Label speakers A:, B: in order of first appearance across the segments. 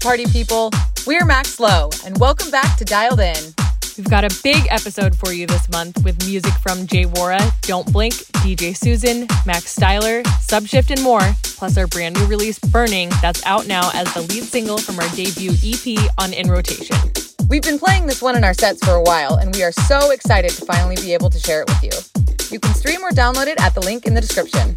A: party people? We're Max Low, and welcome back to Dialed In.
B: We've got a big episode for you this month with music from J. Worra, Don't Blink, DJ Susan, Max Styler, Subshift, and more, plus our brand new release, Burning, that's out now as the lead single from our debut EP on In Rotation.
A: We've been playing this one in our sets for a while, and we are so excited to finally be able to share it with you. You can stream or download it at the link in the description.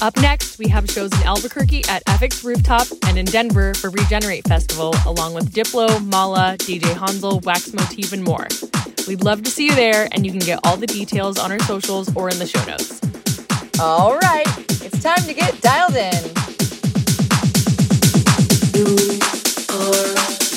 B: Up next, we have shows in Albuquerque at Effex Rooftop and in Denver for Regenerate Festival, along with Diplo, Malaa, DJ Hansel, Wax Motif, and more. We'd love to see you there, and you can get all the details on our socials or in the show notes.
A: All right, it's time to get dialed in.
C: You are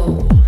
C: soul.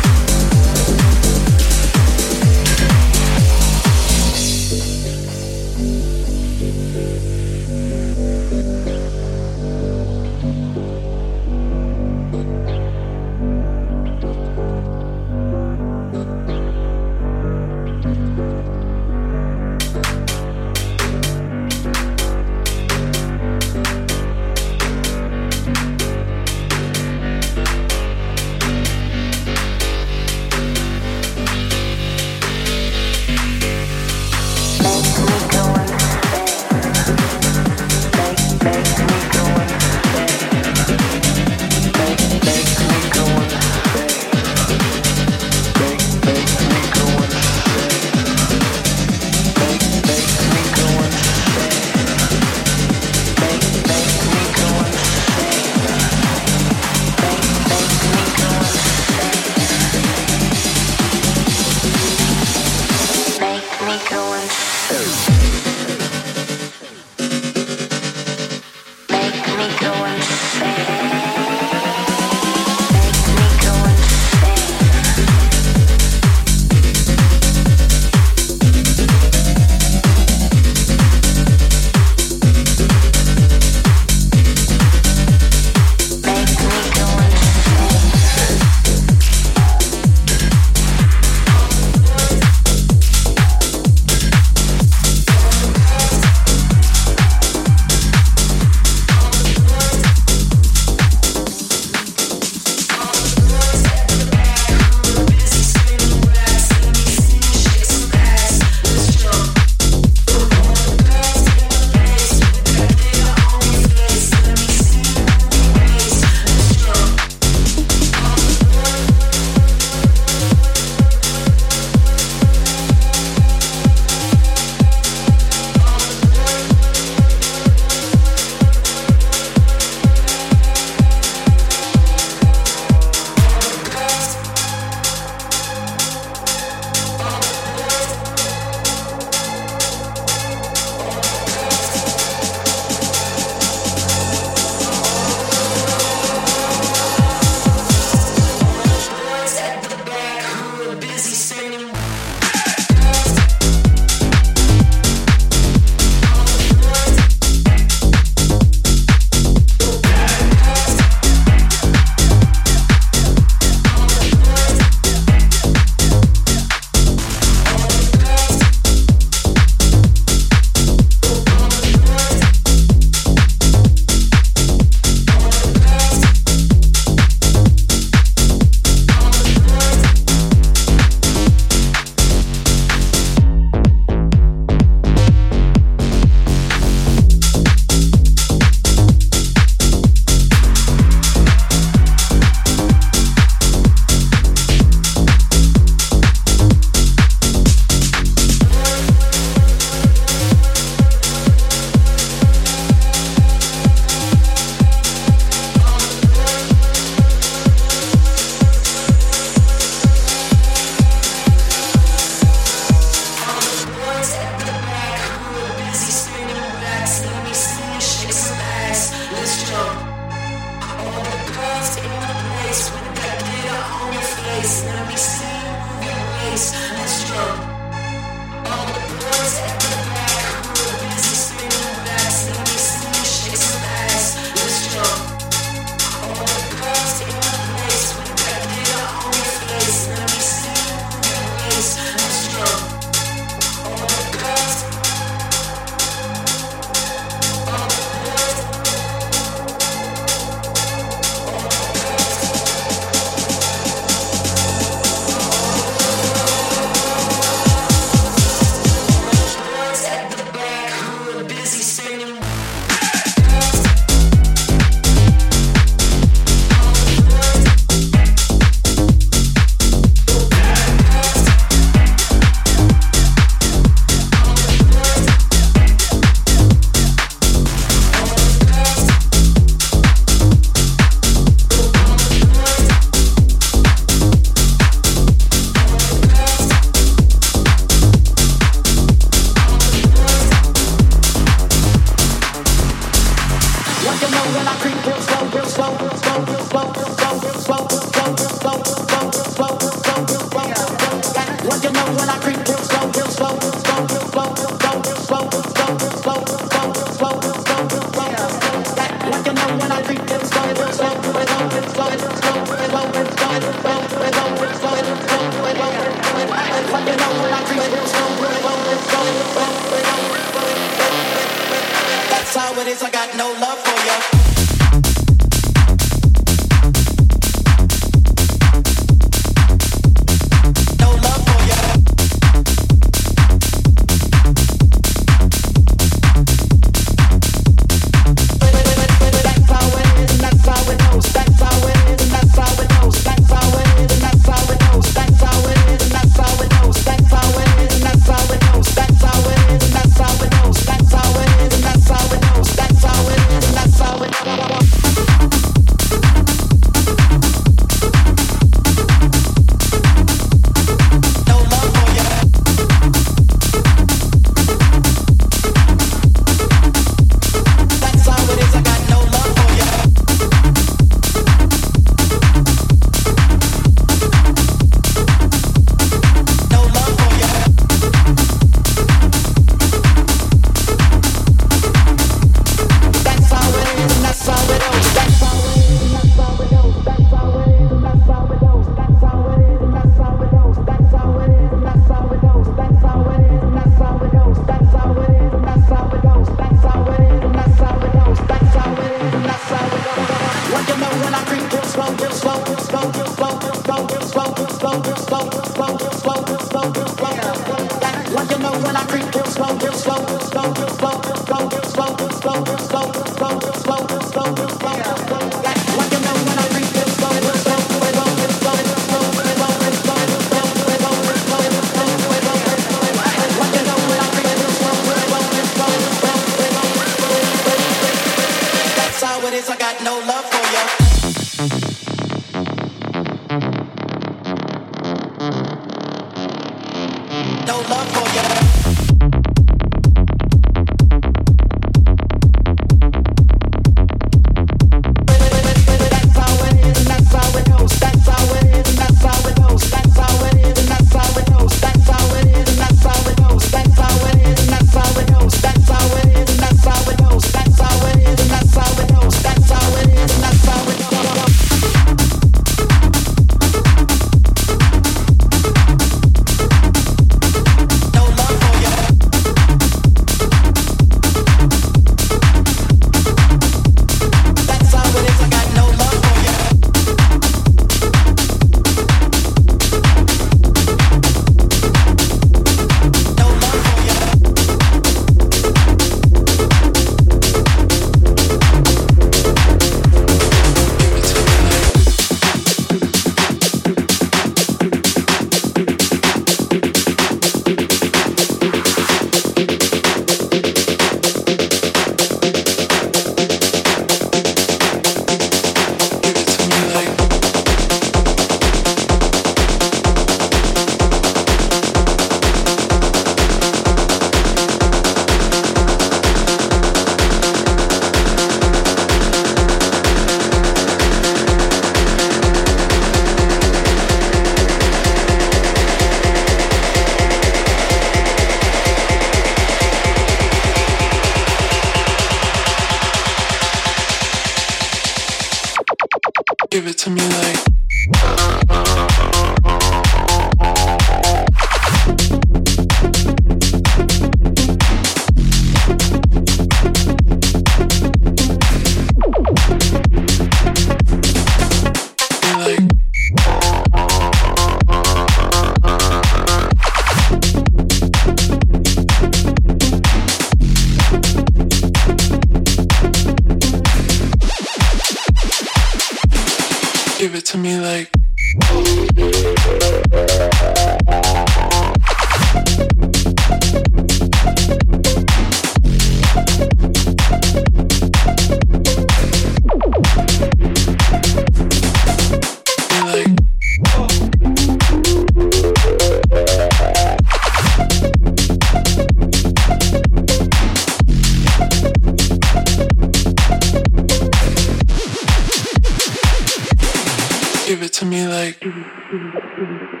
C: Thank.